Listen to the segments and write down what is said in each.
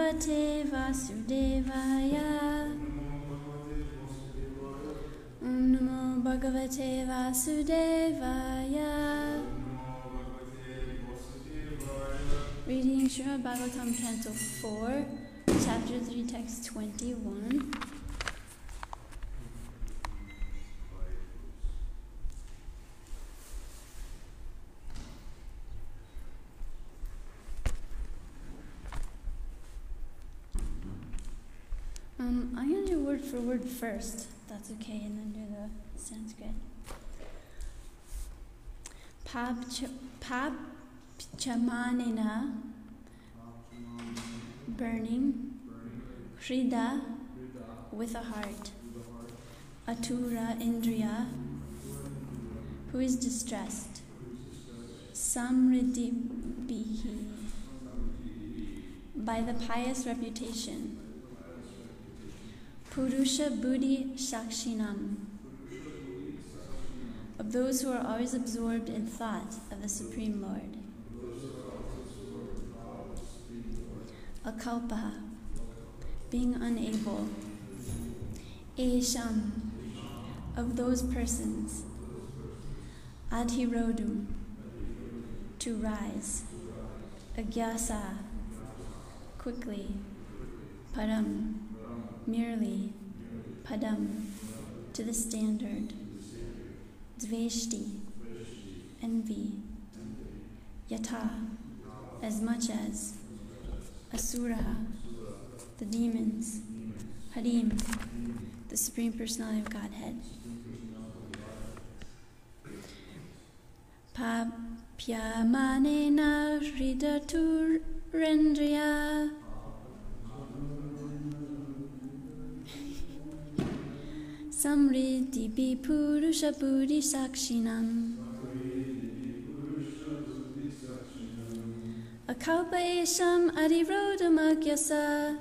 Bhagavate Vasudevaya. Om Namo Bhagavate Vasudevaya. Reading Srimad Bhagavatam, Canto 4, Chapter 3, Text 21. Um, I'm gonna do word for word first. That's okay, and then do the Sanskrit. Pabchamanina, burning, hrida, with a heart, atura indriya, who is distressed, samriddhi by the pious reputation, purusha buddhi shakshinam, of those who are always absorbed in thought of the Supreme Lord. Akalpa, being unable. Esham, of those persons. Adhirodum, to rise. Agyasa, quickly. Padam, merely. Padam, to the standard. Dveshti, envy. Yata, as much as. Asura, the demons. Harim, the Supreme Personality of Godhead. Papyamanena hridaturendriya. Samriddhi bi purusha buddhi sakshinam. Akalpa esham adirodamagyasa.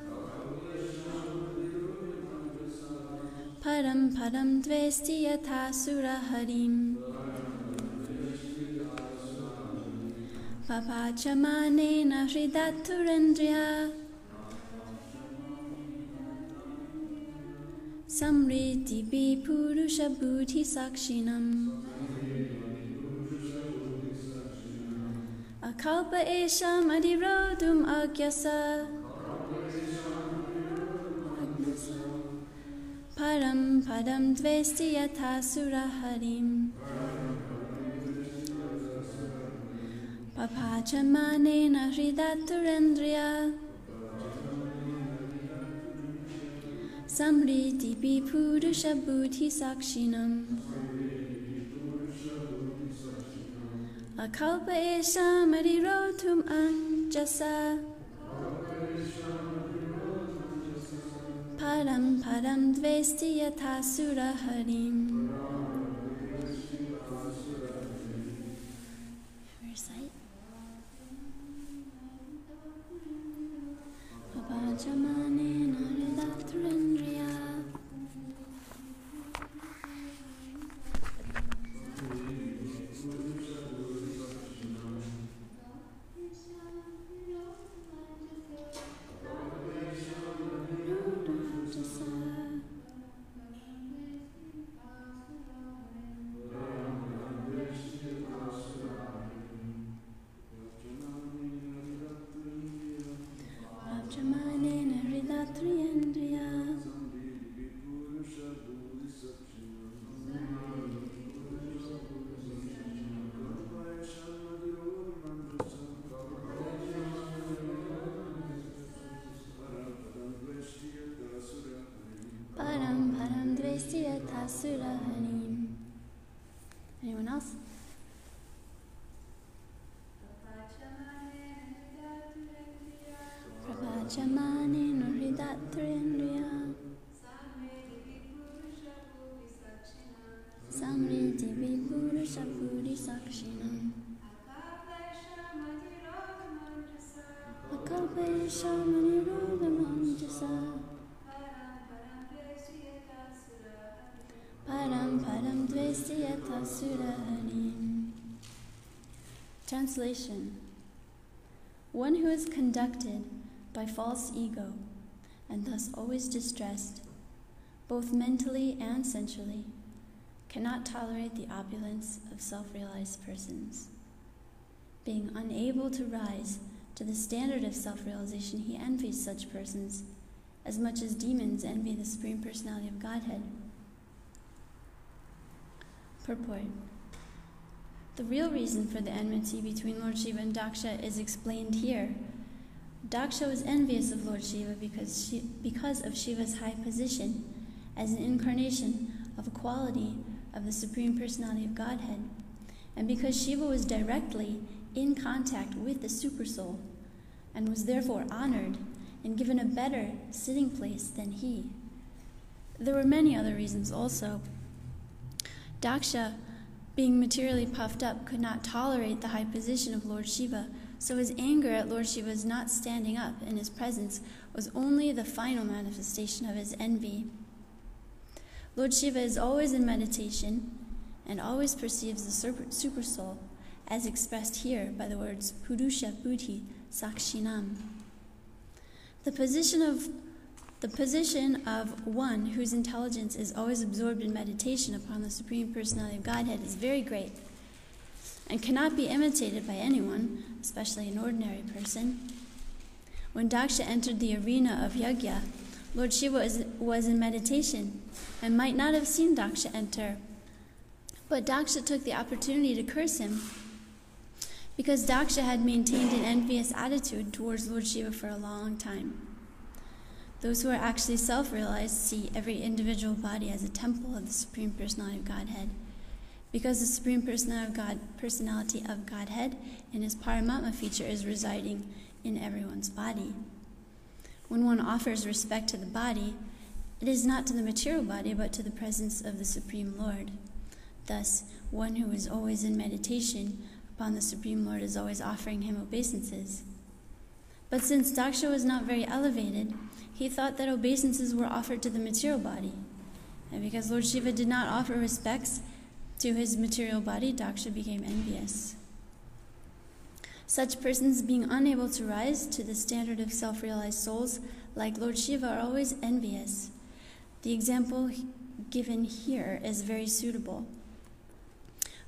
Param param dvesti yatha suraharim. Papachamanena hridaturendriya. ृद्धिपुरुषबुधिसाक्षिणम् अकल्प एषाम् अज्ञस। परं पदं द्वेष्टि यथा सुरहरिम्। Puffer च मानेन हृदातुरिन्द्रिया समृद्धिपि पूरुषबुधिसाक्षिणम् अखौपयेषां मरि रोद्धुं च परं फरं द्वेष्टि यथा सुरहरिम् Translation One who is conducted by false ego and thus always distressed, both mentally and sensually, cannot tolerate the opulence of self realized persons. Being unable to rise to the standard of self realization, he envies such persons as much as demons envy the Supreme Personality of Godhead. Purport The real reason for the enmity between Lord Shiva and Daksha is explained here. Daksha was envious of Lord Shiva because, she, because of Shiva's high position as an incarnation of a quality of the Supreme Personality of Godhead, and because Shiva was directly in contact with the Supersoul and was therefore honored and given a better sitting place than he. There were many other reasons also. Daksha, being materially puffed up, could not tolerate the high position of Lord Shiva, so his anger at Lord Shiva's not standing up in his presence was only the final manifestation of his envy. Lord Shiva is always in meditation and always perceives the super, soul, as expressed here by the words Purusha Buddhi Sakshinam. The position of the position of one whose intelligence is always absorbed in meditation upon the Supreme Personality of Godhead is very great and cannot be imitated by anyone, especially an ordinary person. When Daksha entered the arena of Yajna, Lord Shiva was, was in meditation and might not have seen Daksha enter. But Daksha took the opportunity to curse him because Daksha had maintained an envious attitude towards Lord Shiva for a long time. Those who are actually self realized see every individual body as a temple of the Supreme Personality of Godhead. Because the Supreme Personality of, God, personality of Godhead in his Paramatma feature is residing in everyone's body. When one offers respect to the body, it is not to the material body, but to the presence of the Supreme Lord. Thus, one who is always in meditation upon the Supreme Lord is always offering him obeisances. But since Daksha was not very elevated, he thought that obeisances were offered to the material body. And because Lord Shiva did not offer respects to his material body, Daksha became envious. Such persons, being unable to rise to the standard of self realized souls, like Lord Shiva, are always envious. The example given here is very suitable.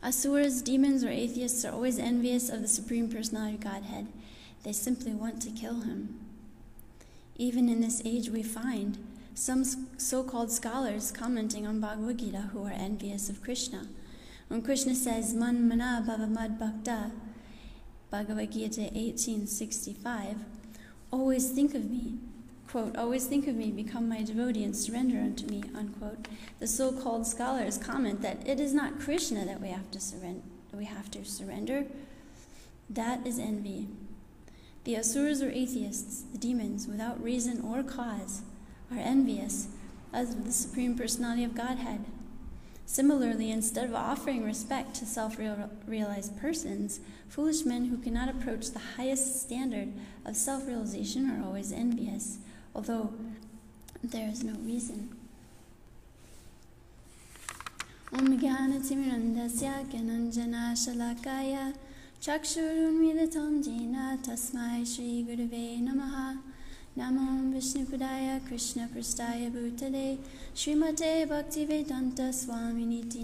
Asuras, demons, or atheists are always envious of the Supreme Personality Godhead. They simply want to kill him. Even in this age, we find some so called scholars commenting on Bhagavad Gita who are envious of Krishna. When Krishna says, Man mana bhavamad bhakta, Bhagavad Gita 1865, always think of me, quote, always think of me, become my devotee, and surrender unto me, unquote. The so called scholars comment that it is not Krishna that we have to surrender, we have to surrender. That is envy. The asuras or atheists, the demons, without reason or cause, are envious of the Supreme Personality of Godhead. Similarly, instead of offering respect to self realized persons, foolish men who cannot approach the highest standard of self realization are always envious, although there is no reason. Om Jnanatimirandasya Gyananjana Shalakaya Chakshurunmilitam Jena Tasmai Shri Gurave Namaha. Namo Vishnupadaya Krishna Presthaya Bhutale Srimate Bhaktivedanta Swami Niti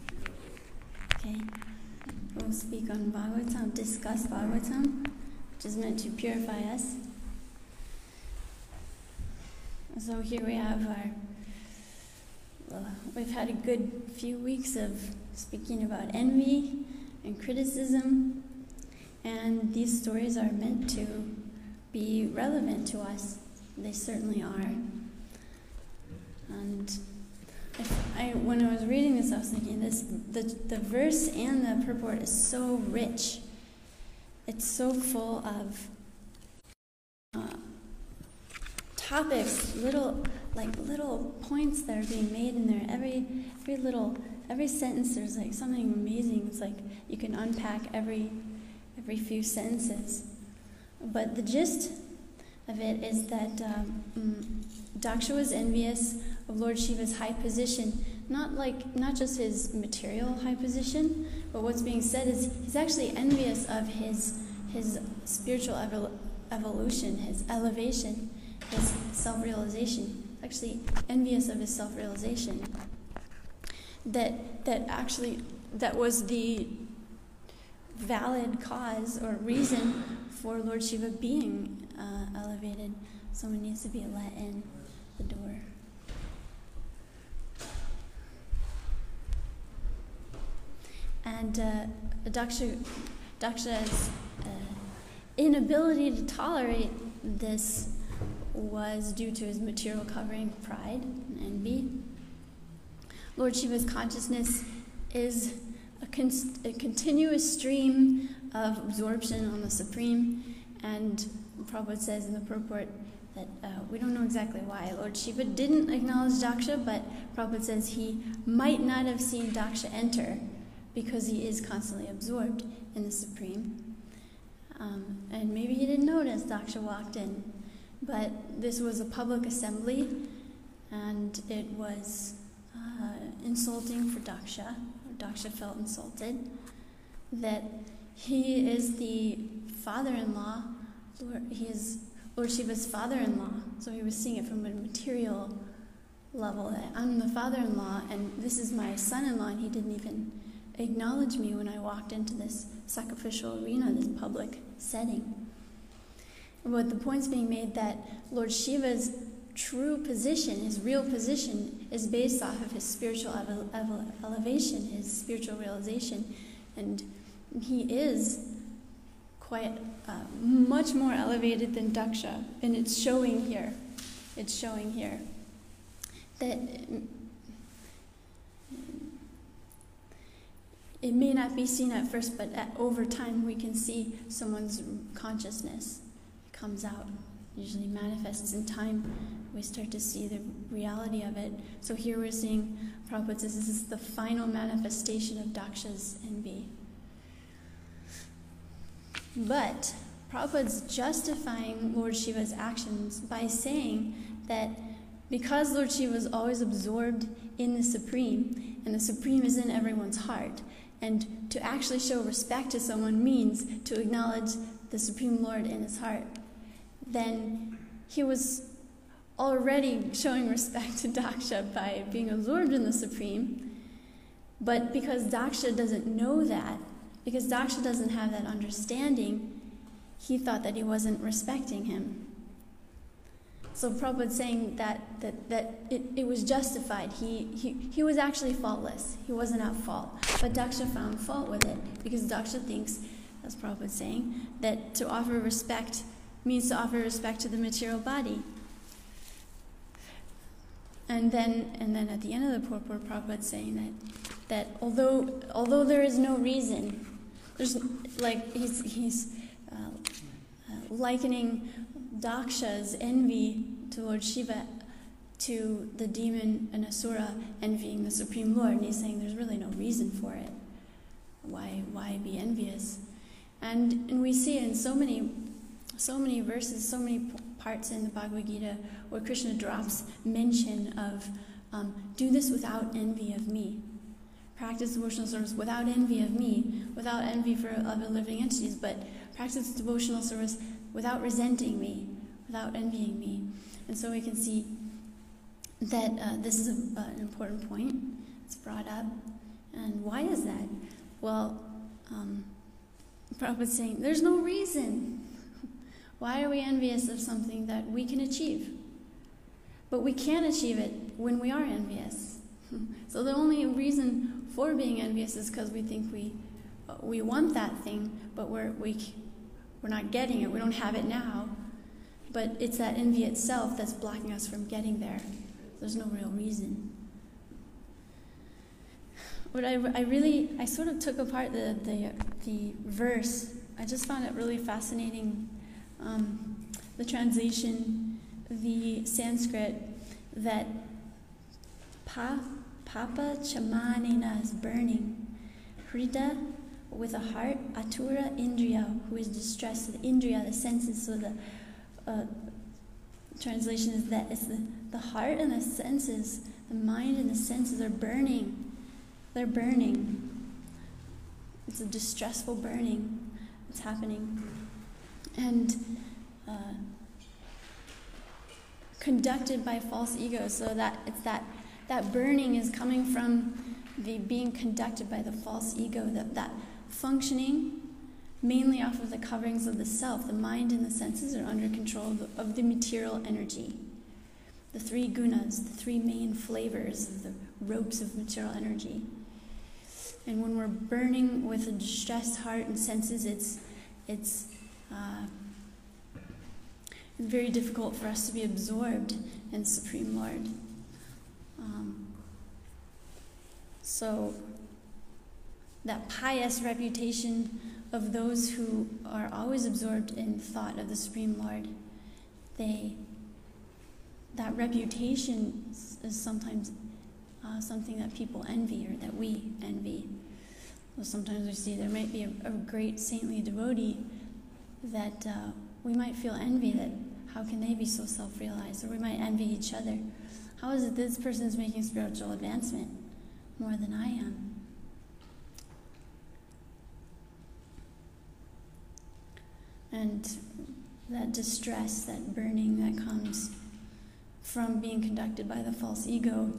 Okay. We'll speak on Bhagavatam, discuss Bhagavatam, which is meant to purify us. So here we have our. Well, we've had a good few weeks of speaking about envy and criticism, and these stories are meant to be relevant to us. They certainly are. And I, when I was reading this, I was thinking this the, the verse and the purport is so rich. It's so full of uh, topics, little like little points that are being made in there. Every every little every sentence there's like something amazing. It's like you can unpack every every few sentences. But the gist of it is that um, mm, Daksha was envious of Lord Shiva's high position, not like not just his material high position, but what's being said is he's actually envious of his his spiritual evol- evolution, his elevation, his self-realization. Actually, envious of his self-realization. That that actually that was the valid cause or reason for Lord Shiva being uh, elevated. Someone needs to be let in the door. And uh, Daksha, Daksha's uh, inability to tolerate this was due to his material covering, pride, and envy. Lord Shiva's consciousness is a, con- a continuous stream of absorption on the Supreme, and Prabhupada says in the purport that uh, we don't know exactly why. Lord Shiva didn't acknowledge Daksha, but Prabhupada says he might not have seen Daksha enter because he is constantly absorbed in the Supreme. Um, and maybe he didn't notice Daksha walked in, but this was a public assembly, and it was uh, insulting for Daksha. Daksha felt insulted that he is the father-in-law. He is Lord Shiva's father-in-law, so he was seeing it from a material level. I'm the father-in-law, and this is my son-in-law, and he didn't even acknowledge me when I walked into this sacrificial arena, this public setting. But the point's being made that Lord Shiva's true position, his real position, is based off of his spiritual elevation, his spiritual realization, and he is quite uh, much more elevated than Daksha, and it's showing here. It's showing here that it may not be seen at first, but at, over time we can see someone's consciousness comes out. Usually manifests in time. We start to see the reality of it. So here we're seeing Prabhupada says this is the final manifestation of Daksha's envy. But Prabhupada's justifying Lord Shiva's actions by saying that because Lord Shiva is always absorbed in the Supreme, and the Supreme is in everyone's heart, and to actually show respect to someone means to acknowledge the Supreme Lord in his heart. Then he was already showing respect to Daksha by being absorbed in the Supreme. But because Daksha doesn't know that, because Daksha doesn't have that understanding, he thought that he wasn't respecting him. So Prabhupada saying that, that, that it, it was justified. He, he, he was actually faultless. He wasn't at fault. But Daksha found fault with it because Daksha thinks, as Prabhupada saying, that to offer respect means to offer respect to the material body. And then, and then at the end of the purport, Prabhupada saying that, that although, although there is no reason, there's like he's, he's uh, uh, likening Daksha's envy towards Shiva to the demon and Asura envying the Supreme Lord, and he's saying there's really no reason for it. Why, why be envious? And, and we see in so many, so many verses, so many parts in the Bhagavad Gita where Krishna drops mention of um, do this without envy of me. Practice devotional service without envy of me, without envy for other living entities, but practice devotional service without resenting me, without envying me. And so we can see that uh, this is a, uh, an important point. It's brought up. And why is that? Well, um, Prabhupada's saying there's no reason. why are we envious of something that we can achieve? But we can't achieve it when we are envious. so the only reason for being envious is because we think we uh, we want that thing, but we're we we're not getting it. We don't have it now. But it's that envy itself that's blocking us from getting there. There's no real reason. What I, I really, I sort of took apart the, the, the verse. I just found it really fascinating. Um, the translation, the Sanskrit, that pa, Papa Chamanina is burning. Hrida with a heart, Atura Indriya, who is distressed, the Indriya, the senses. So the uh, translation is that it's the, the heart and the senses the mind and the senses are burning. They're burning. It's a distressful burning that's happening. And uh, conducted by false ego, so that it's that that burning is coming from the being conducted by the false ego, that, that functioning mainly off of the coverings of the self. The mind and the senses are under control of the, of the material energy. The three gunas, the three main flavors of the ropes of material energy. And when we're burning with a distressed heart and senses, it's, it's, uh, very difficult for us to be absorbed in Supreme Lord. Um, so, that pious reputation of those who are always absorbed in thought of the Supreme Lord, they that reputation is sometimes uh, something that people envy or that we envy. So sometimes we see there might be a, a great saintly devotee that uh, we might feel envy that how can they be so self-realized, or we might envy each other. How is it this person is making spiritual advancement more than I am? And that distress, that burning that comes from being conducted by the false ego.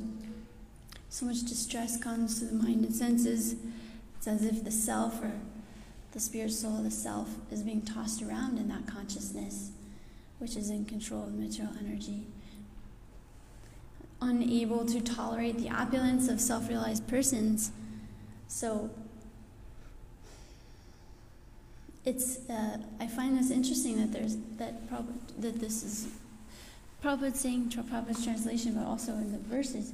So much distress comes to the mind and senses. It's as if the self or the spirit soul of the self is being tossed around in that consciousness, which is in control of material energy. Unable to tolerate the opulence of self realized persons. So it's uh, I find this interesting that there's that prob- that this is Prabhupada saying Prabhupada's translation, but also in the verses,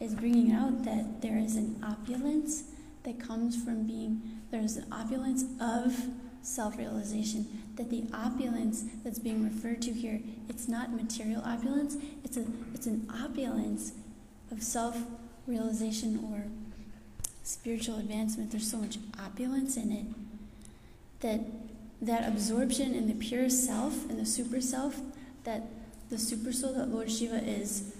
is bringing out that there is an opulence that comes from being there's an opulence of self-realization. That the opulence that's being referred to here, it's not material opulence. It's a it's an opulence of self-realization or spiritual advancement. There's so much opulence in it that that absorption in the pure self and the super self, that the super soul that Lord Shiva is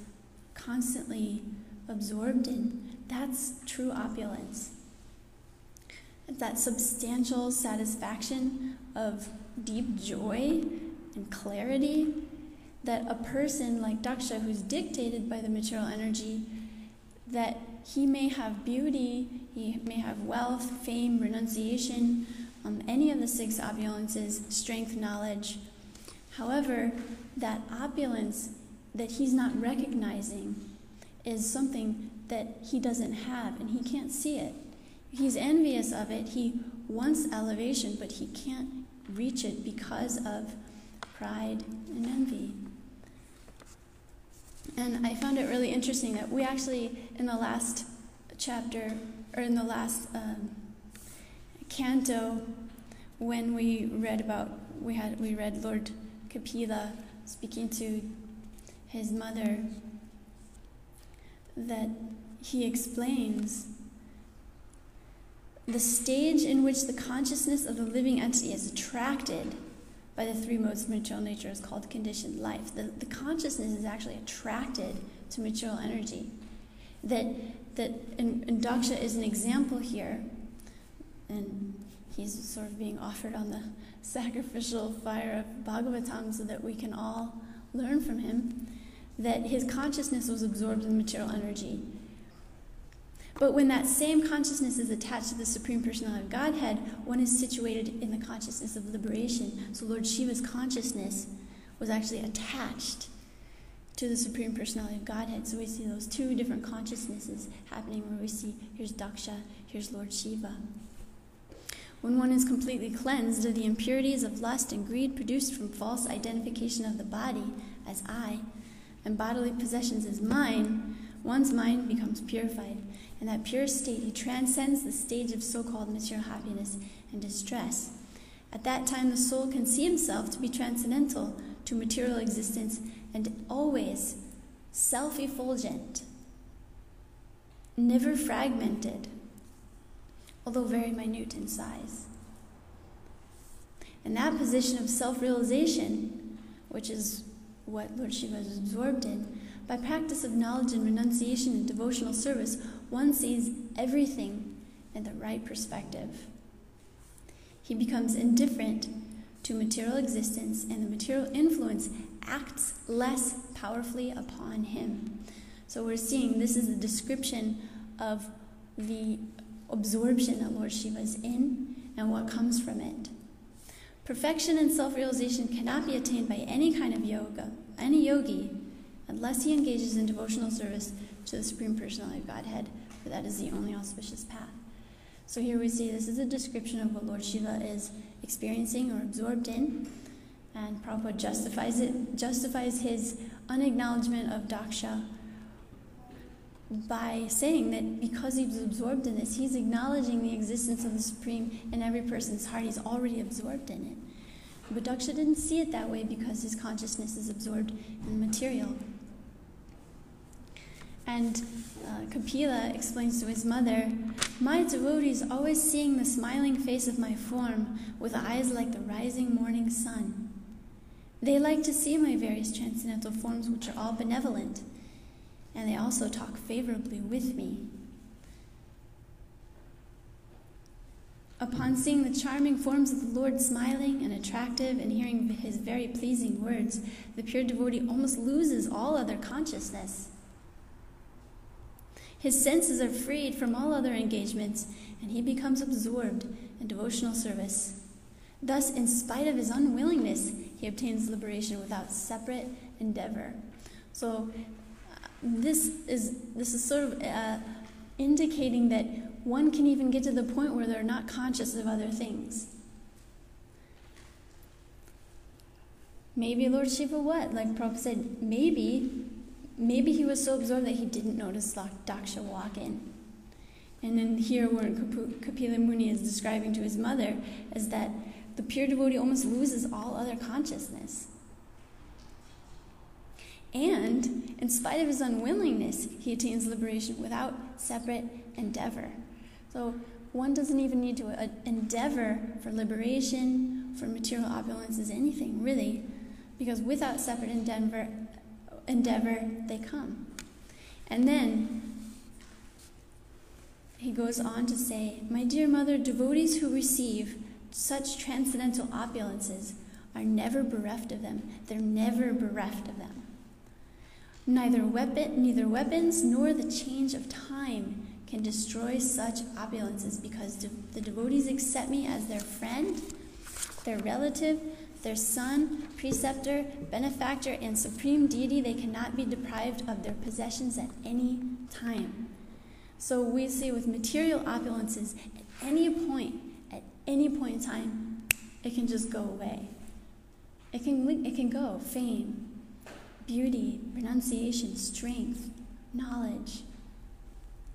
constantly absorbed in, that's true opulence. That substantial satisfaction of deep joy and clarity that a person like Daksha, who's dictated by the material energy, that he may have beauty, he may have wealth, fame, renunciation, um, any of the six opulences, strength, knowledge. However, that opulence that he's not recognizing is something that he doesn't have and he can't see it. He's envious of it. He wants elevation, but he can't reach it because of pride and envy. And I found it really interesting that we actually, in the last chapter, or in the last um, canto when we read about we had we read Lord Kapila speaking to his mother that he explains the stage in which the consciousness of the living entity is attracted by the three modes of material nature is called conditioned life. The, the consciousness is actually attracted to material energy. That, that and, and Daksha is an example here and he's sort of being offered on the sacrificial fire of Bhagavatam so that we can all learn from him that his consciousness was absorbed in material energy. But when that same consciousness is attached to the Supreme Personality of Godhead, one is situated in the consciousness of liberation. So Lord Shiva's consciousness was actually attached to the Supreme Personality of Godhead. So we see those two different consciousnesses happening where we see here's Daksha, here's Lord Shiva. When one is completely cleansed of the impurities of lust and greed produced from false identification of the body as I and bodily possessions as mine, one's mind becomes purified. In that pure state, he transcends the stage of so called material happiness and distress. At that time, the soul can see himself to be transcendental to material existence and always self effulgent, never fragmented although very minute in size. In that position of self realization, which is what Lord Shiva is absorbed in, By practice of knowledge and renunciation and devotional service, one sees everything in the right perspective. He becomes indifferent to material existence, and the material influence acts less powerfully upon him. So we're seeing this is a description of the absorption that Lord Shiva is in and what comes from it. Perfection and self realization cannot be attained by any kind of yoga, any yogi, unless he engages in devotional service to the Supreme Personality of Godhead, for that is the only auspicious path. So here we see this is a description of what Lord Shiva is experiencing or absorbed in. And Prabhupada justifies it, justifies his unacknowledgement of Daksha by saying that because he's absorbed in this, he's acknowledging the existence of the Supreme in every person's heart. He's already absorbed in it. But Daksha didn't see it that way because his consciousness is absorbed in the material. And uh, Kapila explains to his mother, My devotee is always seeing the smiling face of my form with eyes like the rising morning sun. They like to see my various transcendental forms, which are all benevolent, and they also talk favorably with me. Upon seeing the charming forms of the Lord smiling and attractive and hearing his very pleasing words, the pure devotee almost loses all other consciousness. His senses are freed from all other engagements, and he becomes absorbed in devotional service. Thus, in spite of his unwillingness, he obtains liberation without separate endeavor. So, this is this is sort of uh, indicating that one can even get to the point where they're not conscious of other things. Maybe Lord Shiva, what? Like Prabhupada said, maybe maybe he was so absorbed that he didn't notice Daksha walk in. And then here, where Kapila Muni is describing to his mother, is that the pure devotee almost loses all other consciousness. And, in spite of his unwillingness, he attains liberation without separate endeavor. So, one doesn't even need to uh, endeavor for liberation, for material opulences, anything, really, because without separate endeavor, endeavor, they come. And then he goes on to say, My dear mother, devotees who receive such transcendental opulences are never bereft of them. They're never bereft of them. Neither weapon, neither weapons nor the change of time can destroy such opulences because de- the devotees accept me as their friend, their relative, their son, preceptor, benefactor, and supreme deity, they cannot be deprived of their possessions at any time. So we see with material opulences, at any point, at any point in time, it can just go away. It can, it can go. Fame, beauty, renunciation, strength, knowledge.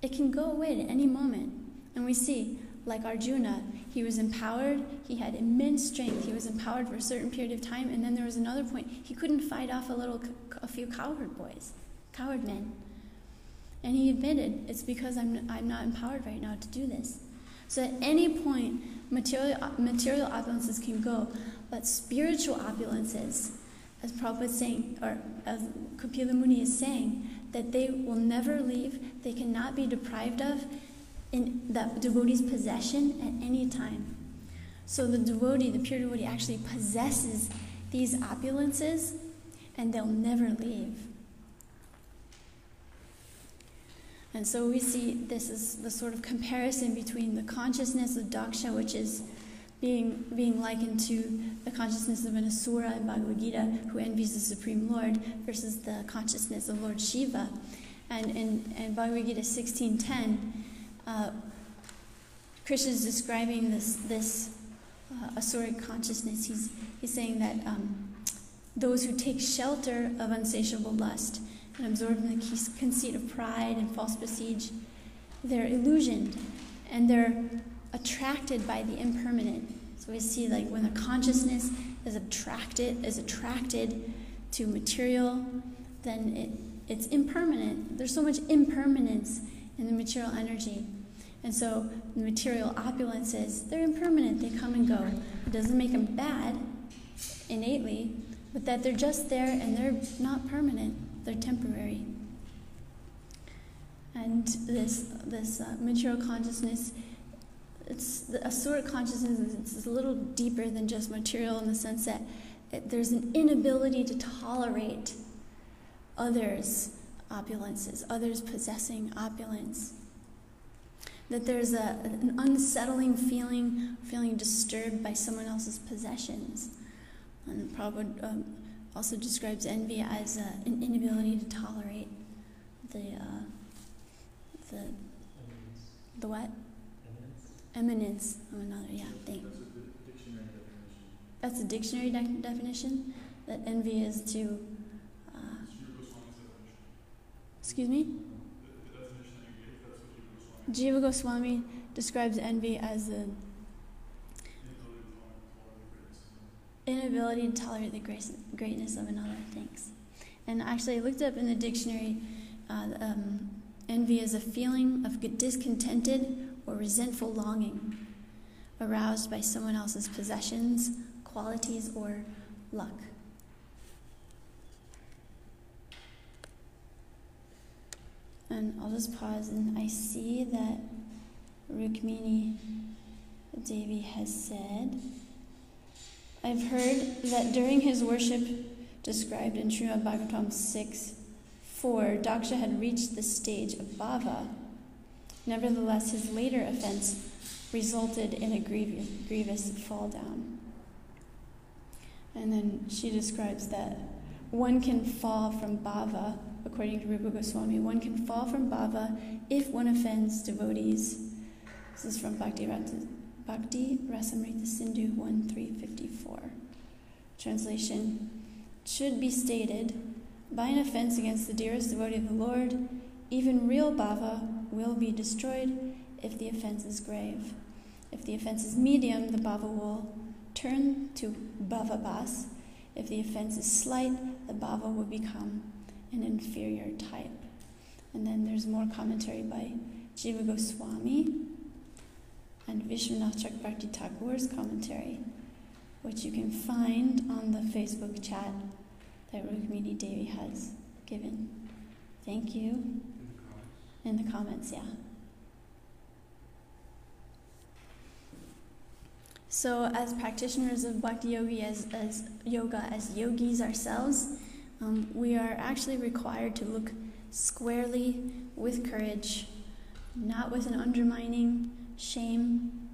It can go away at any moment. And we see like Arjuna, he was empowered, he had immense strength, he was empowered for a certain period of time, and then there was another point, he couldn't fight off a little, a few coward boys, coward men. And he admitted, it's because I'm, I'm not empowered right now to do this. So at any point, material, material opulences can go, but spiritual opulences, as Prabhupada is saying, or as Kapila Muni is saying, that they will never leave, they cannot be deprived of, in the devotee's possession at any time. So the devotee, the pure devotee, actually possesses these opulences and they'll never leave. And so we see this is the sort of comparison between the consciousness of Daksha, which is being, being likened to the consciousness of an Asura in Bhagavad Gita who envies the Supreme Lord, versus the consciousness of Lord Shiva. And in, in Bhagavad Gita 16.10, uh, Krishna is describing this, this uh, asuric consciousness. He's, he's saying that um, those who take shelter of unsatiable lust and absorb in the conceit of pride and false prestige, they're illusioned and they're attracted by the impermanent. So we see like when the consciousness is attracted is attracted to material, then it, it's impermanent. There's so much impermanence in the material energy. And so the material opulences, they're impermanent, they come and go. It doesn't make them bad innately, but that they're just there and they're not permanent. they're temporary. And this this uh, material consciousness, it's the asura consciousness. It's a little deeper than just material in the sense that it, there's an inability to tolerate others' opulences, others possessing opulence. That there's a, an unsettling feeling, feeling disturbed by someone else's possessions. And Prabhupada um, also describes envy as uh, an inability to tolerate the uh, the the what? Eminence of another. Yeah, thank. That's a dictionary de- definition. That envy is to. Uh, excuse me. Jiva Goswami describes envy as the inability to tolerate the grace, greatness of another. Thanks. And actually, I looked up in the dictionary uh, um, envy is a feeling of discontented or resentful longing aroused by someone else's possessions, qualities, or luck. And I'll just pause, and I see that Rukmini Devi has said, I've heard that during his worship described in Srimad Bhagavatam 6 4, Daksha had reached the stage of bhava. Nevertheless, his later offense resulted in a grievous, fall down. And then she describes that one can fall from bhava, according to Rupa Goswami, one can fall from bhava if one offends devotees. This is from Bhakti, Bhakti Rasamrita Sindhu 1354. Translation should be stated by an offense against the dearest devotee of the Lord, even real bhava will be destroyed if the offense is grave. If the offense is medium, the bhava will turn to bhava bhas. If the offense is slight, the bhava will become an inferior type. And then there's more commentary by Jiva Goswami and Vishwanath Chakrabarti Thakur's commentary, which you can find on the Facebook chat that Rukmini Devi has given. Thank you. In the comments, yeah. So, as practitioners of Bhakti Yogi, as, as yoga, as yogis ourselves, um, we are actually required to look squarely with courage, not with an undermining shame,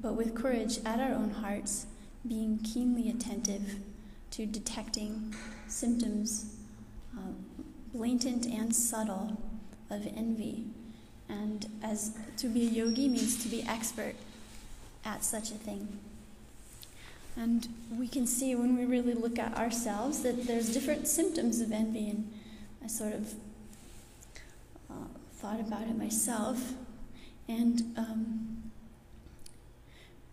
but with courage at our own hearts, being keenly attentive to detecting symptoms, uh, blatant and subtle, of envy. And as to be a yogi means to be expert at such a thing. And we can see when we really look at ourselves that there's different symptoms of envy. And I sort of uh, thought about it myself. And um,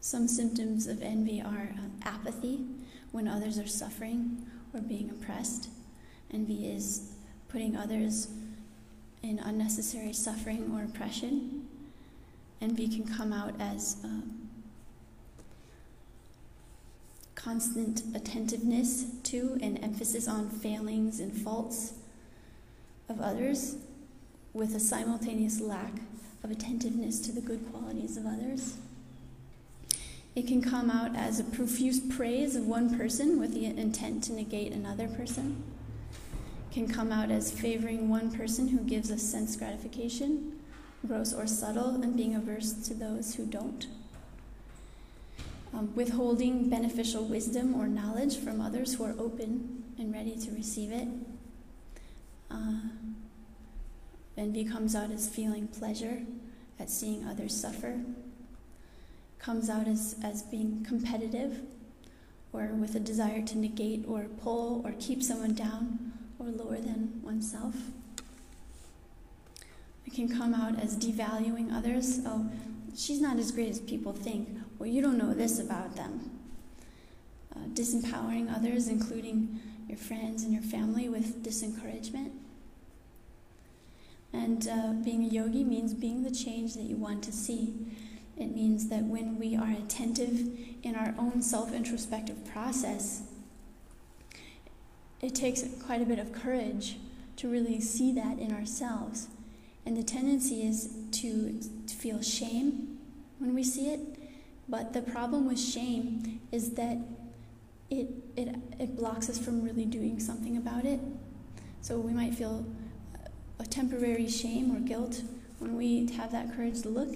some symptoms of envy are uh, apathy when others are suffering or being oppressed. Envy is putting others in unnecessary suffering or oppression. Envy can come out as um, constant attentiveness to and emphasis on failings and faults of others with a simultaneous lack of attentiveness to the good qualities of others. It can come out as a profuse praise of one person with the intent to negate another person. Can come out as favoring one person who gives us sense gratification, gross or subtle, and being averse to those who don't. Um, withholding beneficial wisdom or knowledge from others who are open and ready to receive it. Uh, envy comes out as feeling pleasure at seeing others suffer comes out as, as being competitive or with a desire to negate or pull or keep someone down or lower than oneself. It can come out as devaluing others. Oh, she's not as great as people think. Well, you don't know this about them. Uh, disempowering others, including your friends and your family, with disencouragement. And uh, being a yogi means being the change that you want to see. It means that when we are attentive in our own self introspective process, it takes quite a bit of courage to really see that in ourselves. And the tendency is to, feel shame when we see it. But the problem with shame is that it, it, it blocks us from really doing something about it. So we might feel a temporary shame or guilt when we have that courage to look.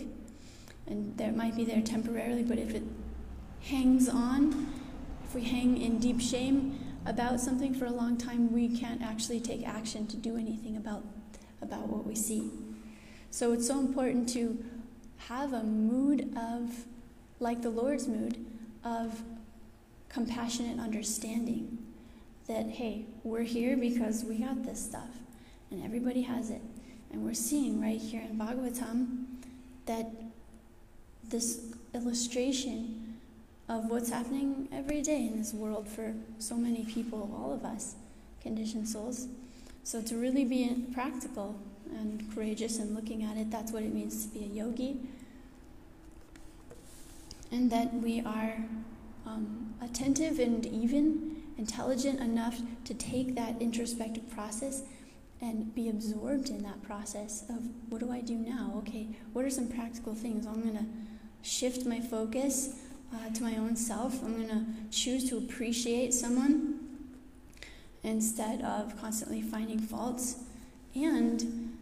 And that might be there temporarily, but if it hangs on, if we hang in deep shame about something for a long time, we can't actually take action to do anything about, about what we see. So it's so important to have a mood of, like the Lord's mood, of compassionate understanding that, hey, we're here because we got this stuff and everybody has it. And we're seeing right here in Bhagavatam that this illustration of what's happening every day in this world for so many people, all of us, conditioned souls. So to really be practical and courageous and looking at it, that's what it means to be a yogi. And that we are um, attentive and even intelligent enough to take that introspective process and be absorbed in that process of what do I do now? Okay, what are some practical things? I'm going to shift my focus uh, to my own self. I'm going to choose to appreciate someone instead of constantly finding faults. And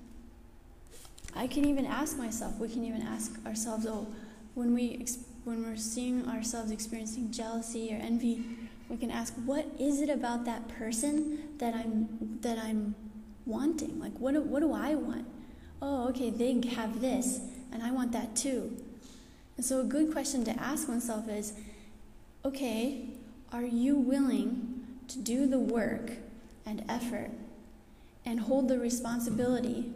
I can even ask myself, we can even ask ourselves, oh, when, we, when we're seeing ourselves experiencing jealousy or envy, we can ask, what is it about that person that I'm, that I'm wanting? Like, what do, what do I want? Oh, okay, they have this, and I want that too. And so, a good question to ask oneself is okay, are you willing to do the work and effort and hold the responsibility?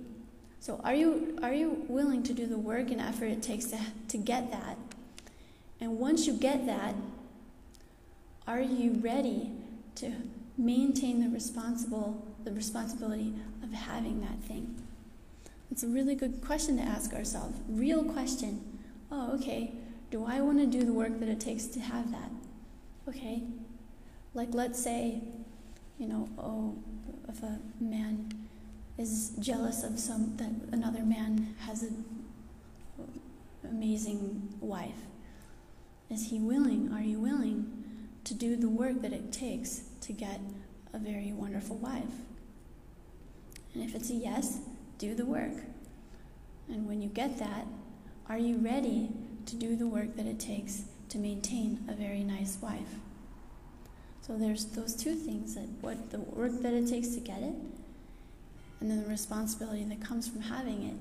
So, are you, are you willing to do the work and effort it takes to, to get that? And once you get that, are you ready to maintain the responsible the responsibility of having that thing? It's a really good question to ask ourselves. Real question. Oh, okay. Do I want to do the work that it takes to have that? Okay. Like, let's say, you know, oh, if a man is jealous of some that another man has an amazing wife, is he willing? Are you willing to do the work that it takes to get a very wonderful wife? And if it's a yes, do the work. And when you get that, are you ready to do the work that it takes to maintain a very nice wife? So there's those two things that what the work that it takes to get it, and then the responsibility that comes from having it.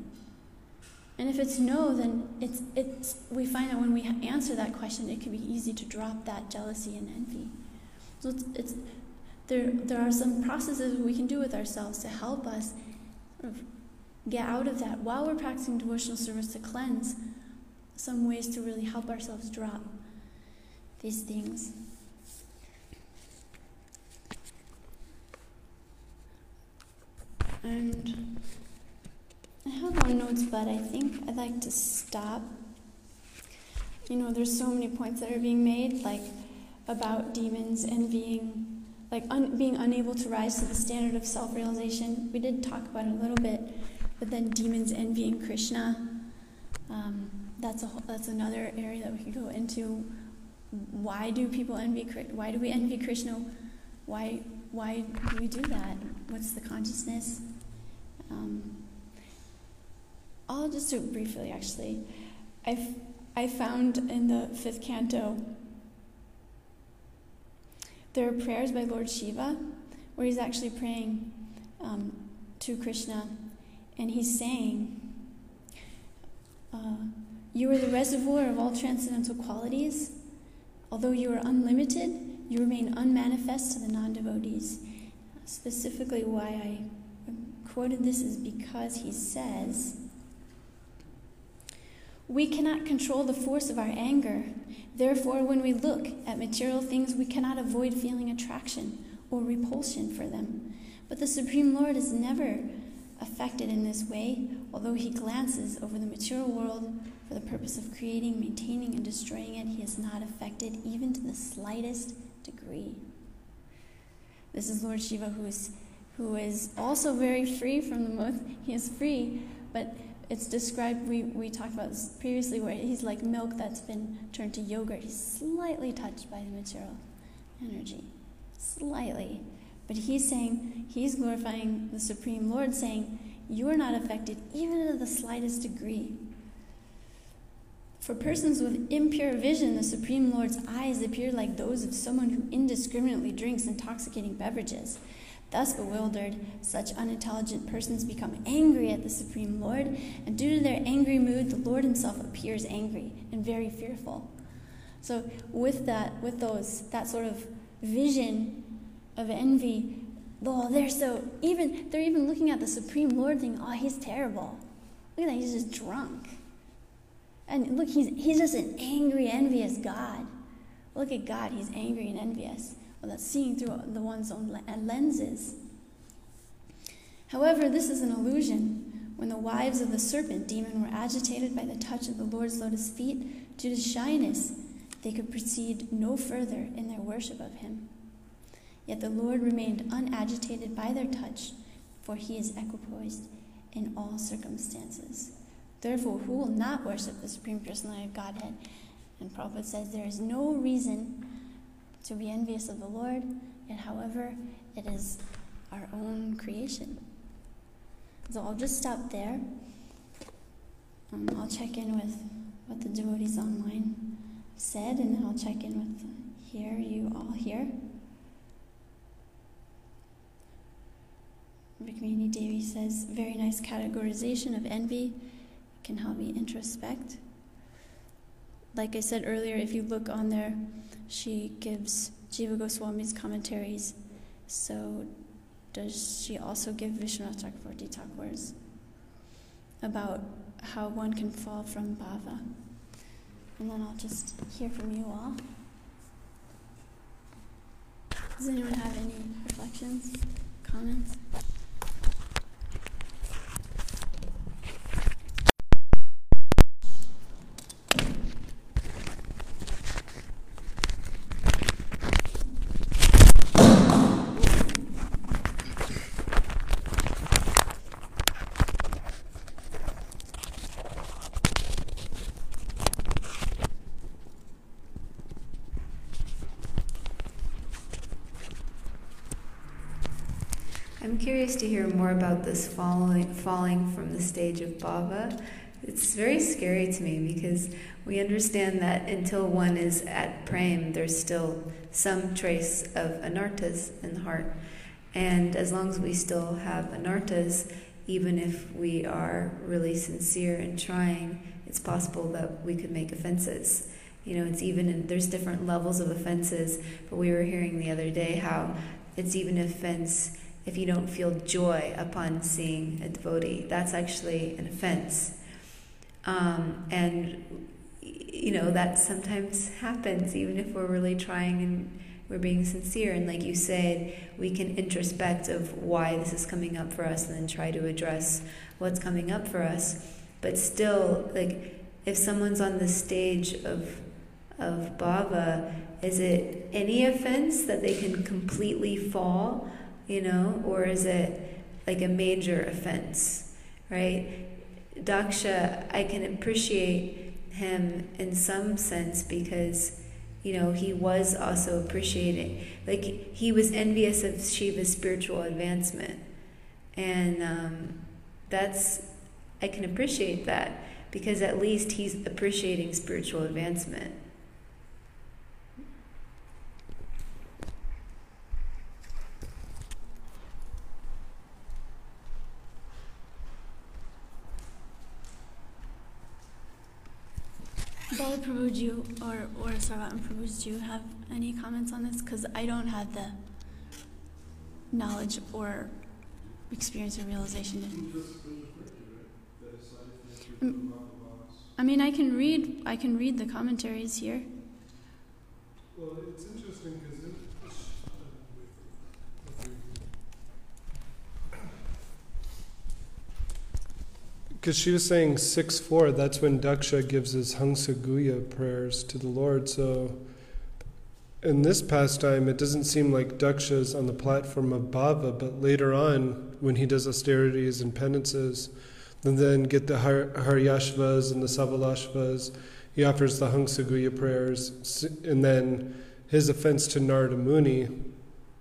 And if it's no, then it's, it's, we find that when we answer that question, it can be easy to drop that jealousy and envy. So it's, it's there, there are some processes we can do with ourselves to help us sort of get out of that while we're practicing devotional service to cleanse some ways to really help ourselves drop these things. And I have more notes, but I think I'd like to stop. You know, there's so many points that are being made, like about demons envying like un- being unable to rise to the standard of self realization. We did talk about it a little bit, but then demons envying Krishna. Um, that's a whole, that's another area that we could go into. Why do people envy? Why do we envy Krishna? Why why do we do that? What's the consciousness? Um, I'll just do it briefly. Actually, I I found in the fifth canto there are prayers by Lord Shiva where he's actually praying um, to Krishna and he's saying, uh, You are the reservoir of all transcendental qualities. Although you are unlimited, you remain unmanifest to the non devotees. Specifically, why I quoted this is because he says, we cannot control the force of our anger. Therefore, when we look at material things, we cannot avoid feeling attraction or repulsion for them. But the Supreme Lord is never affected in this way, although he glances over the material world for the purpose of creating, maintaining, and destroying it, he is not affected even to the slightest degree. This is Lord Shiva who is who is also very free from the most. He is free, but it's described, we, we talked about this previously, where he's like milk that's been turned to yogurt. He's slightly touched by the material energy. Slightly. But he's saying, he's glorifying the Supreme Lord, saying, You are not affected even to the slightest degree. For persons with impure vision, the Supreme Lord's eyes appear like those of someone who indiscriminately drinks intoxicating beverages. Thus bewildered, such unintelligent persons become angry at the Supreme Lord, and due to their angry mood, the Lord Himself appears angry and very fearful. So, with that, with those, that sort of vision of envy, oh, they're so even. They're even looking at the Supreme Lord, thinking, "Oh, He's terrible. Look at that. He's just drunk." And look, he's, he's just an angry, envious God. Look at God, he's angry and envious. Well, that's seeing through the one's own uh, lenses. However, this is an illusion. When the wives of the serpent demon were agitated by the touch of the Lord's lotus feet, due to shyness, they could proceed no further in their worship of him. Yet the Lord remained unagitated by their touch, for he is equipoised in all circumstances. Therefore, who will not worship the Supreme Personality of Godhead? And Prabhupada says there is no reason to be envious of the Lord, and however, it is our own creation. So I'll just stop there. Um, I'll check in with what the devotees online said, and then I'll check in with here, you all here. Rukmini Devi says, very nice categorization of envy It can help me introspect. Like I said earlier, if you look on there, she gives Jiva Goswami's commentaries. So, does she also give Vishwanath Chakravarti Thakur's about how one can fall from bhava? And then I'll just hear from you all. Does anyone have any reflections, comments? Curious to hear more about this falling, falling from the stage of bhava. It's very scary to me because we understand that until one is at prem, there's still some trace of anarthas in the heart. And as long as we still have anarthas, even if we are really sincere and trying, it's possible that we could make offenses. You know, it's even in, there's different levels of offenses, but we were hearing the other day how it's even offense if you don't feel joy upon seeing a devotee. That's actually an offense. Um, and, you know, that sometimes happens, even if we're really trying and we're being sincere. And like you said, we can introspect of why this is coming up for us and then try to address what's coming up for us. But still, like, if someone's on the stage of of bhava, is it any offense that they can completely fall you know, or is it like a major offense, right? Daksha, I can appreciate him in some sense because, you know, he was also appreciating, like, he was envious of Shiva's spiritual advancement. And um, that's, I can appreciate that because at least he's appreciating spiritual advancement. Bala Prabhuji or, or Sarvatan Prabhuji, do you have any comments on this? Because I don't have the knowledge or experience or realization. Mm, I mean, I can read. I can read the commentaries here. Well, it's interesting because because she was saying 6 4, that's when Daksha gives his Hamsa prayers to the Lord. So in this pastime, it doesn't seem like Daksha is on the platform of bhava, but later on, when he does austerities and penances, and then get the har- haryashvas and the savalashvas, he offers the Hamsa-guhya prayers, and then his offense to Narada Muni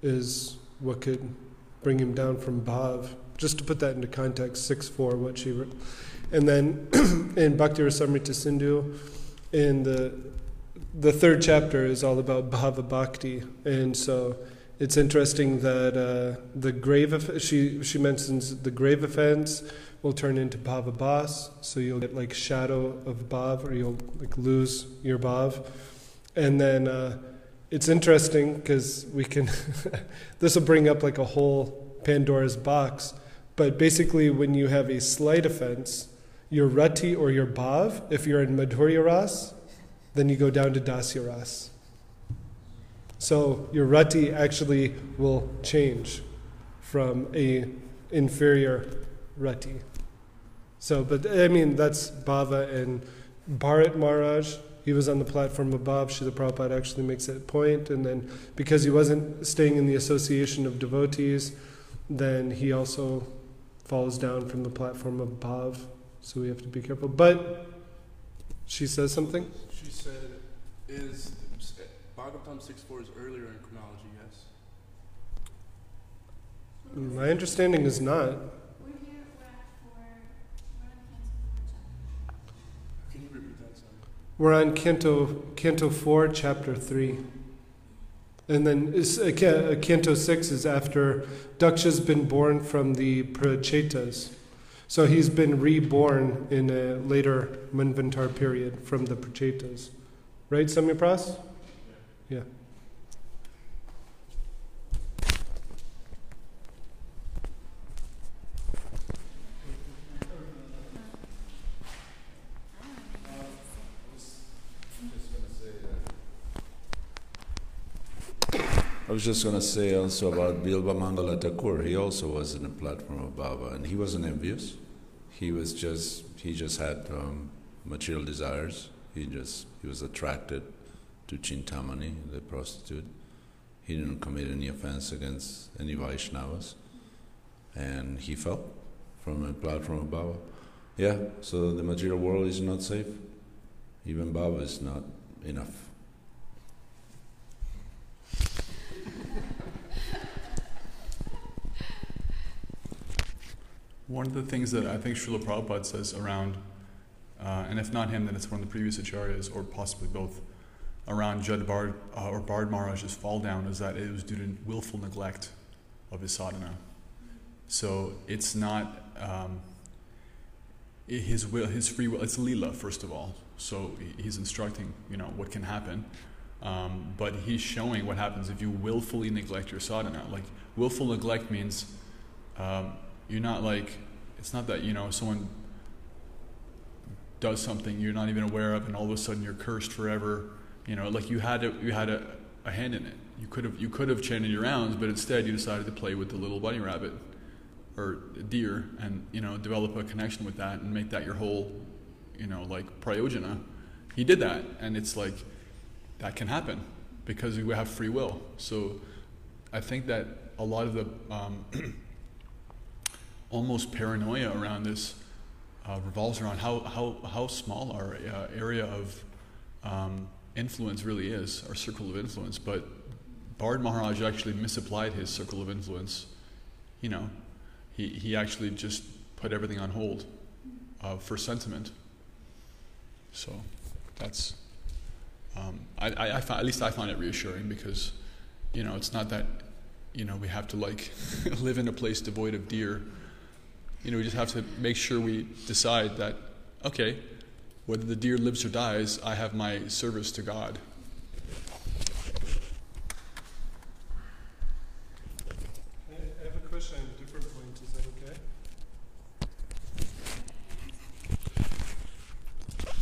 is what could bring him down from bhav. Just to put that into context, 6 4, what she wrote. And then in Bhakti Rasamrita Sindhu, in the the third chapter is all about bhava bhakti, and so it's interesting that uh, the grave she she mentions the grave offense will turn into bhava bhas, so you'll get like shadow of bhav, or you'll like lose your bhav, and then uh, it's interesting because we can this will bring up like a whole Pandora's box, but basically when you have a slight offense, your rati or your bhav, if you're in madhurya ras, then you go down to dasya ras. So your rati actually will change from a inferior rati. So, but I mean that's bhava and Bharat Maharaj. He was on the platform above. Srila Prabhupada actually makes that point. point, and then because he wasn't staying in the association of devotees, then he also falls down from the platform above. So we have to be careful. But she says something. She said, "Is Bhagavatam six four is earlier in chronology?" Yes. My understanding is not. We're here, we're at four, we're on Canto Can you repeat that? Sorry. We're on Canto Canto four, chapter three, and then uh, uh, Canto six is after Daksha's been born from the Prachetas, so he's been reborn in a later Manvantar period from the Prachetas, right, Samyapras? Yeah. I was just going to say also about Bilva Mangala Thakur. He also was in a platform of bhava, and he wasn't envious. He was just he just had um, material desires. He just he was attracted to Chintamani, the prostitute. He didn't commit any offense against any Vaishnavas, and he fell from a platform of bhava. Yeah, so the material world is not safe. Even bhava is not enough. One of the things that I think Srila Prabhupada says around, uh, and if not him, then it's one of the previous acharyas, or possibly both, around Jad Bharat uh, or Bharat Maharaj's fall down is that it was due to willful neglect of his sadhana. So it's not um, his will, his free will. It's lila first of all. So he's instructing, you know, what can happen, um, but he's showing what happens if you willfully neglect your sadhana. Like willful neglect means um, you're not like it's not that you know someone does something you're not even aware of, and all of a sudden you're cursed forever. You know, like you had a, you had a, a hand in it. You could have you could have chanted your rounds, but instead you decided to play with the little bunny rabbit or deer, and you know develop a connection with that and make that your whole, you know, like prayojana. He did that, and it's like that can happen because we have free will. So I think that a lot of the um, almost paranoia around this uh, revolves around how, how, how small our uh, area of um, influence really is, our circle of influence. But Bharat Maharaj actually misapplied his circle of influence. You know, he, he actually just put everything on hold uh, for sentiment. So that's, um, I, I, I fi- at least I find it reassuring because, you know, it's not that, you know, we have to like live in a place devoid of deer you know, we just have to make sure we decide that, okay, whether the deer lives or dies, I have my service to God. I have a question on a different point. Is that okay?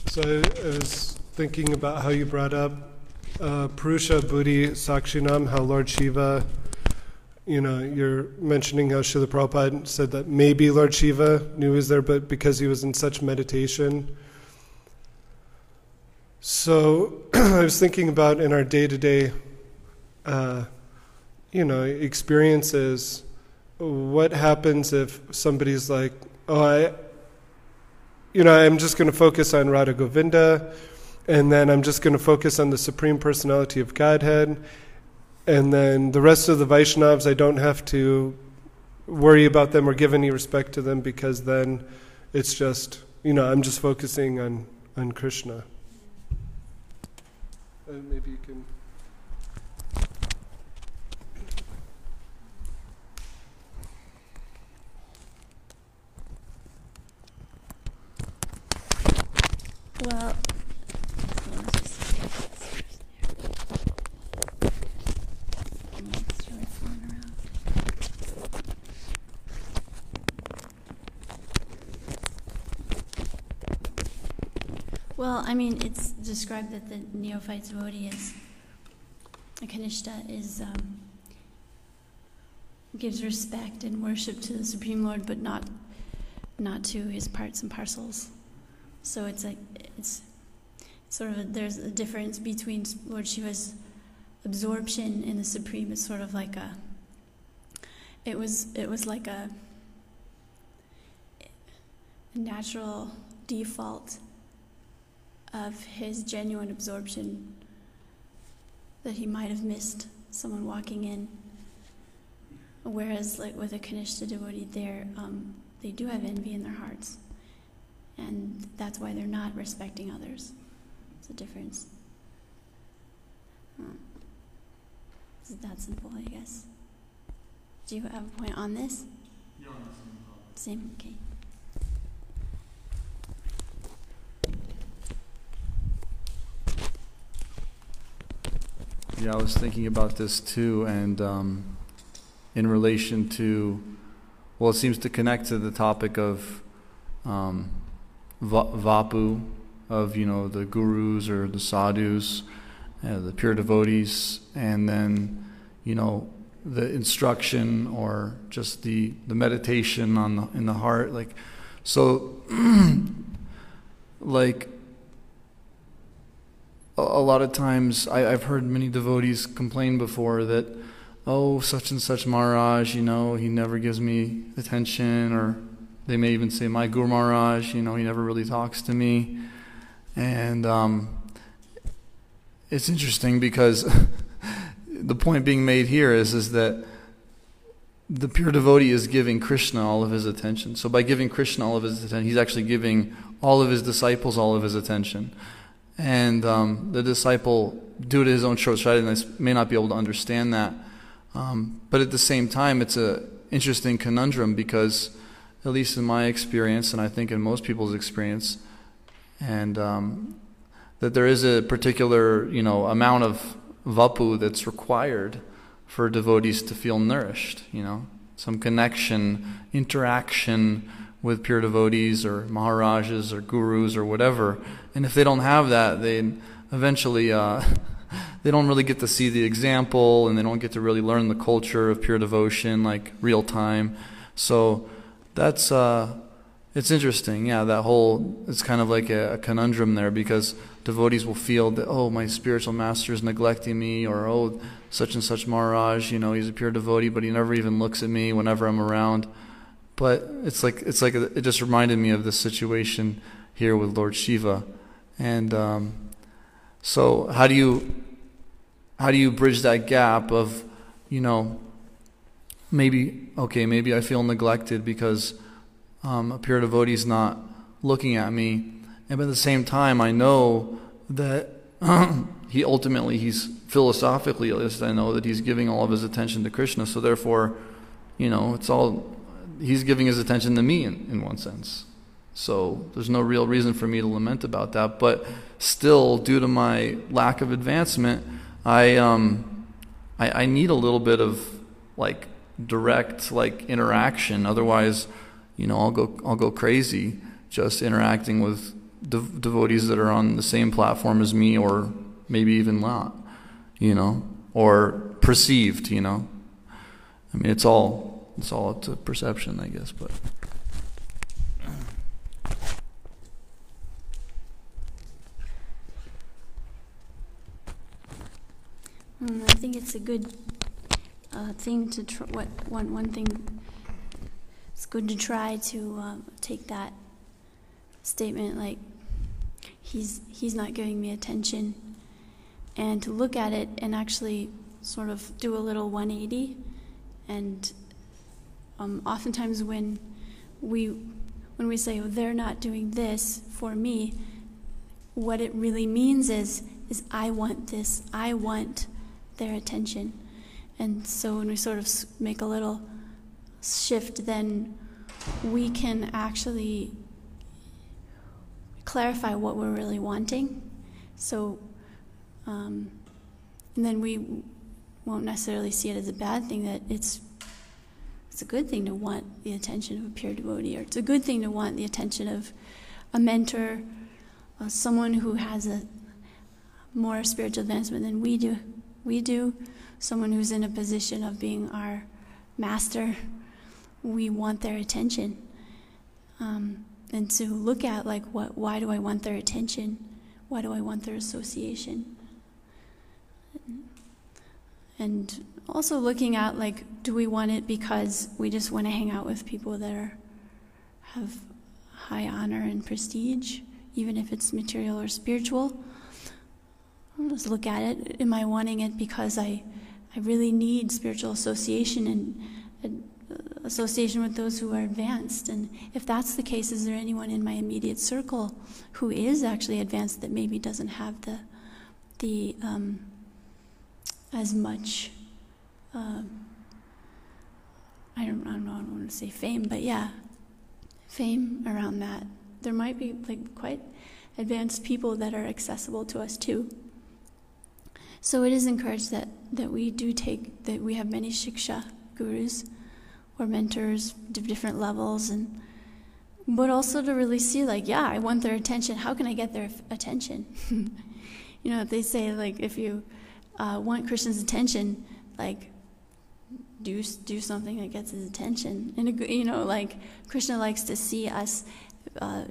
So I was thinking about how you brought up uh, Purusha Buddhi Sakshinam, how Lord Shiva, you know, you're mentioning how Srila Prabhupada said that maybe Lord Shiva knew he was there, but because he was in such meditation. So I was thinking about in our day to day you know, experiences. What happens if somebody's like, oh, I, you know, I'm just going to focus on Radha Govinda, and then I'm just going to focus on the Supreme Personality of Godhead, and then the rest of the Vaishnavas, I don't have to worry about them or give any respect to them because then it's just, you know, I'm just focusing on, on Krishna. Maybe you can. Well, Well, I mean, it's described that the neophyte devotee is, a Kanishta is, um, gives respect and worship to the Supreme Lord, but not, not to his parts and parcels. So it's like, it's sort of, a, there's a difference between Lord Shiva's absorption in the Supreme. It's sort of like a, it was, it was like a, a natural default of his genuine absorption that he might have missed someone walking in. Whereas, like with a Kanishta devotee, there um, they do have envy in their hearts, and that's why they're not respecting others. It's a difference. Hmm. Is it that simple? I guess. Do you have a point on this? Yeah, same. Same. Okay. Yeah, I was thinking about this too, and um, in relation to, well, it seems to connect to the topic of um, vapu, of you know the gurus or the sadhus, uh, the pure devotees, and then you know the instruction or just the the meditation on the in the heart, like so, like a lot of times I, have heard many devotees complain before that, oh, such and such Maharaj, you know, he never gives me attention, or they may even say, my Guru Maharaj, you know, he never really talks to me. And um, it's interesting because the point being made here is, is that the pure devotee is giving Krishna all of his attention. So by giving Krishna all of his attention, he's actually giving all of his disciples all of his attention and um, the disciple, due to his own short-sightedness, may not be able to understand that. Um, but at the same time, it's an interesting conundrum because, at least in my experience, and I think in most people's experience, and um, that there is a particular, you know, amount of vapu that's required for devotees to feel nourished. You know, some connection, interaction with pure devotees or maharajas or gurus or whatever. And if they don't have that, they eventually uh, they don't really get to see the example and they don't get to really learn the culture of pure devotion like real time. So that's uh, it's interesting. Yeah, that whole it's kind of like a, a conundrum there because devotees will feel that oh my spiritual master is neglecting me or oh such and such Maharaj, you know, he's a pure devotee, but he never even looks at me whenever I'm around. But it's like it's like it just reminded me of the situation here with Lord Shiva, and um, so how do you how do you bridge that gap of you know maybe okay maybe I feel neglected because um, a pure devotee is not looking at me, and at the same time I know that he ultimately he's philosophically at least I know that he's giving all of his attention to Krishna, so therefore you know it's all he's giving his attention to me in, in one sense. So there's no real reason for me to lament about that. But still, due to my lack of advancement, I um, I, I need a little bit of like direct like interaction. Otherwise, you know, I'll go I'll go crazy just interacting with dev- devotees that are on the same platform as me, or maybe even not. You know, or perceived. You know, I mean, it's all it's all up to perception, I guess. But Mm, I think it's a good uh, thing to tr- what one one thing. It's good to try to um, take that statement like he's he's not giving me attention, and to look at it and actually sort of do a little 180, and um, oftentimes when we when we say oh, they're not doing this for me, what it really means is is I want this. I want their attention. And so when we sort of make a little shift, then we can actually clarify what we're really wanting. So, um, and then we won't necessarily see it as a bad thing that it's it's a good thing to want the attention of a pure devotee, or it's a good thing to want the attention of a mentor, uh, someone who has a more spiritual advancement than we do. We do, someone who's in a position of being our master. We want their attention, um, and to look at like what, why do I want their attention? Why do I want their association? And also looking at like, do we want it because we just want to hang out with people that are have high honor and prestige, even if it's material or spiritual? Let's look at it. Am I wanting it because I, I really need spiritual association and, and uh, association with those who are advanced? And if that's the case, is there anyone in my immediate circle who is actually advanced that maybe doesn't have the, the um, as much? Um, I don't, I don't know. I don't want to say fame, but yeah, fame around that. There might be like quite advanced people that are accessible to us too. So it is encouraged that, that we do take, that we have many shiksha gurus or mentors of different levels, and but also to really see, like, yeah, I want their attention. How can I get their attention? you know, they say, like, if you uh, want Krishna's attention, like, do do something that gets his attention. And you know, like Krishna likes to see us uh,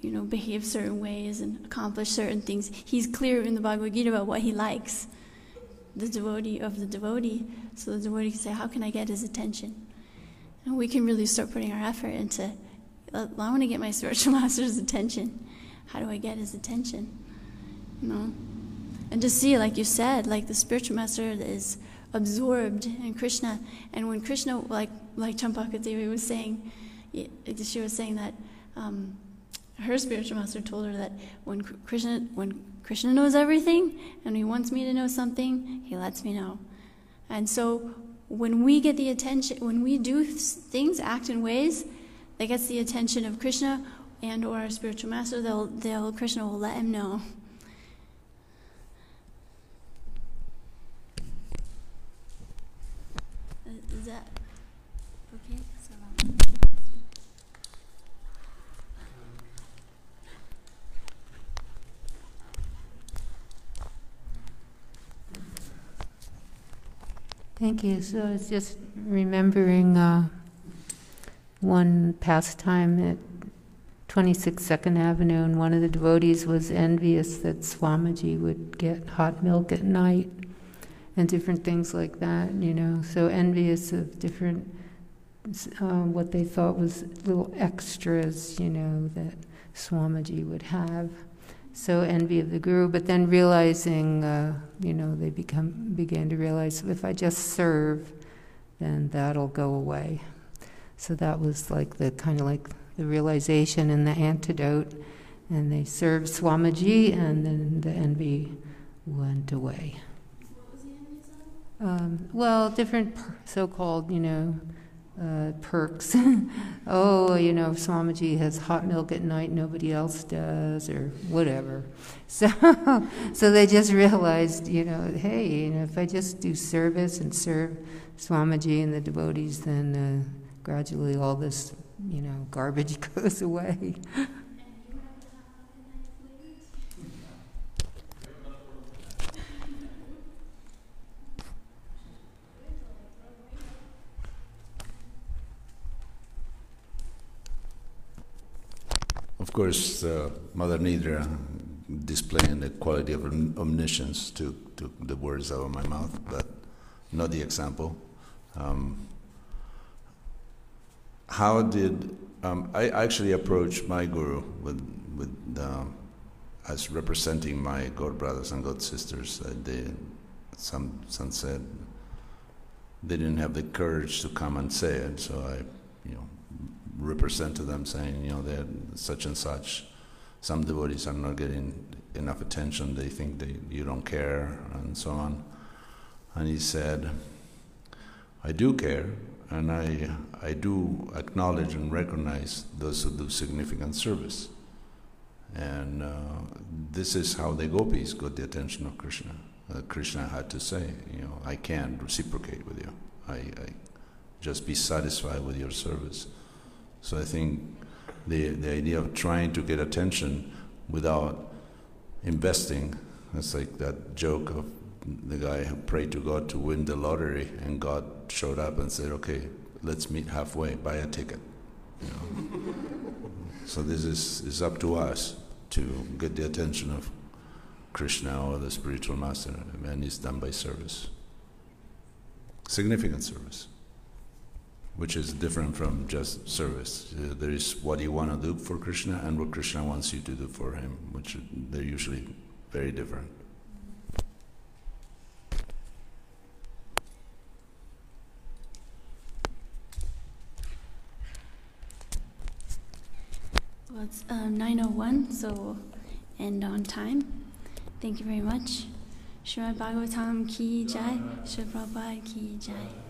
you know, behave certain ways and accomplish certain things. He's clear in the Bhagavad Gita about what he likes, the devotee of the devotee. So the devotee can say, How can I get his attention? And we can really start putting our effort into, I want to get my spiritual master's attention. How do I get his attention? You know? And to see, like you said, like the spiritual master is absorbed in Krishna. And when Krishna, like, like Champaka Devi was saying, she was saying that um, her spiritual master told her that when Krishna, when Krishna knows everything and he wants me to know something, he lets me know. And so when we get the attention, when we do things, act in ways that gets the attention of Krishna and or our spiritual master, they'll, they'll Krishna will let him know. Is that okay? Thank you. So it's just remembering uh, one pastime at 26 Second Avenue, and one of the devotees was envious that Swamiji would get hot milk at night and different things like that, you know. So envious of different, uh, what they thought was little extras, you know, that Swamiji would have so envy of the guru, but then realizing, uh, you know, they become began to realize if I just serve, then that'll go away. So that was like the kind of like the realization and the antidote, and they served Swamiji, and then the envy went away. Um, well, different so-called, you know, uh, perks. oh, you know, Swamiji has hot milk at night, nobody else does, or whatever. So, so they just realized, you know, hey, you know, if I just do service and serve Swamiji and the devotees, then uh, gradually all this, you know, garbage goes away. Of course, uh, Mother Nidra displaying the quality of omniscience to, to the words out of my mouth, but not the example. Um, how did um, I actually approached my guru with with um, as representing my god brothers and god sisters? Uh, they, some some said they didn't have the courage to come and say it, so I, represent to them saying, you know, they're such and such. Some devotees are not getting enough attention. They think that you don't care, and so on. And he said, I do care, and I, I do acknowledge and recognize those who do significant service. And uh, this is how the gopis got the attention of Krishna. Uh, Krishna had to say, you know, I can't reciprocate with you. I, I just be satisfied with your service. So I think the, the idea of trying to get attention without investing, it's like that joke of the guy who prayed to God to win the lottery, and God showed up and said, "Okay, let's meet halfway. Buy a ticket." You know? so this is is up to us to get the attention of Krishna or the spiritual master, and it's done by service, significant service, which is different from just service. Uh, there is what you want to do for Krishna and what Krishna wants you to do for him, which they're usually very different. Well, it's um, 9.01, so end on time. Thank you very much. Srimad Bhagavatam ki jai, Srila Prabhupada ki jai.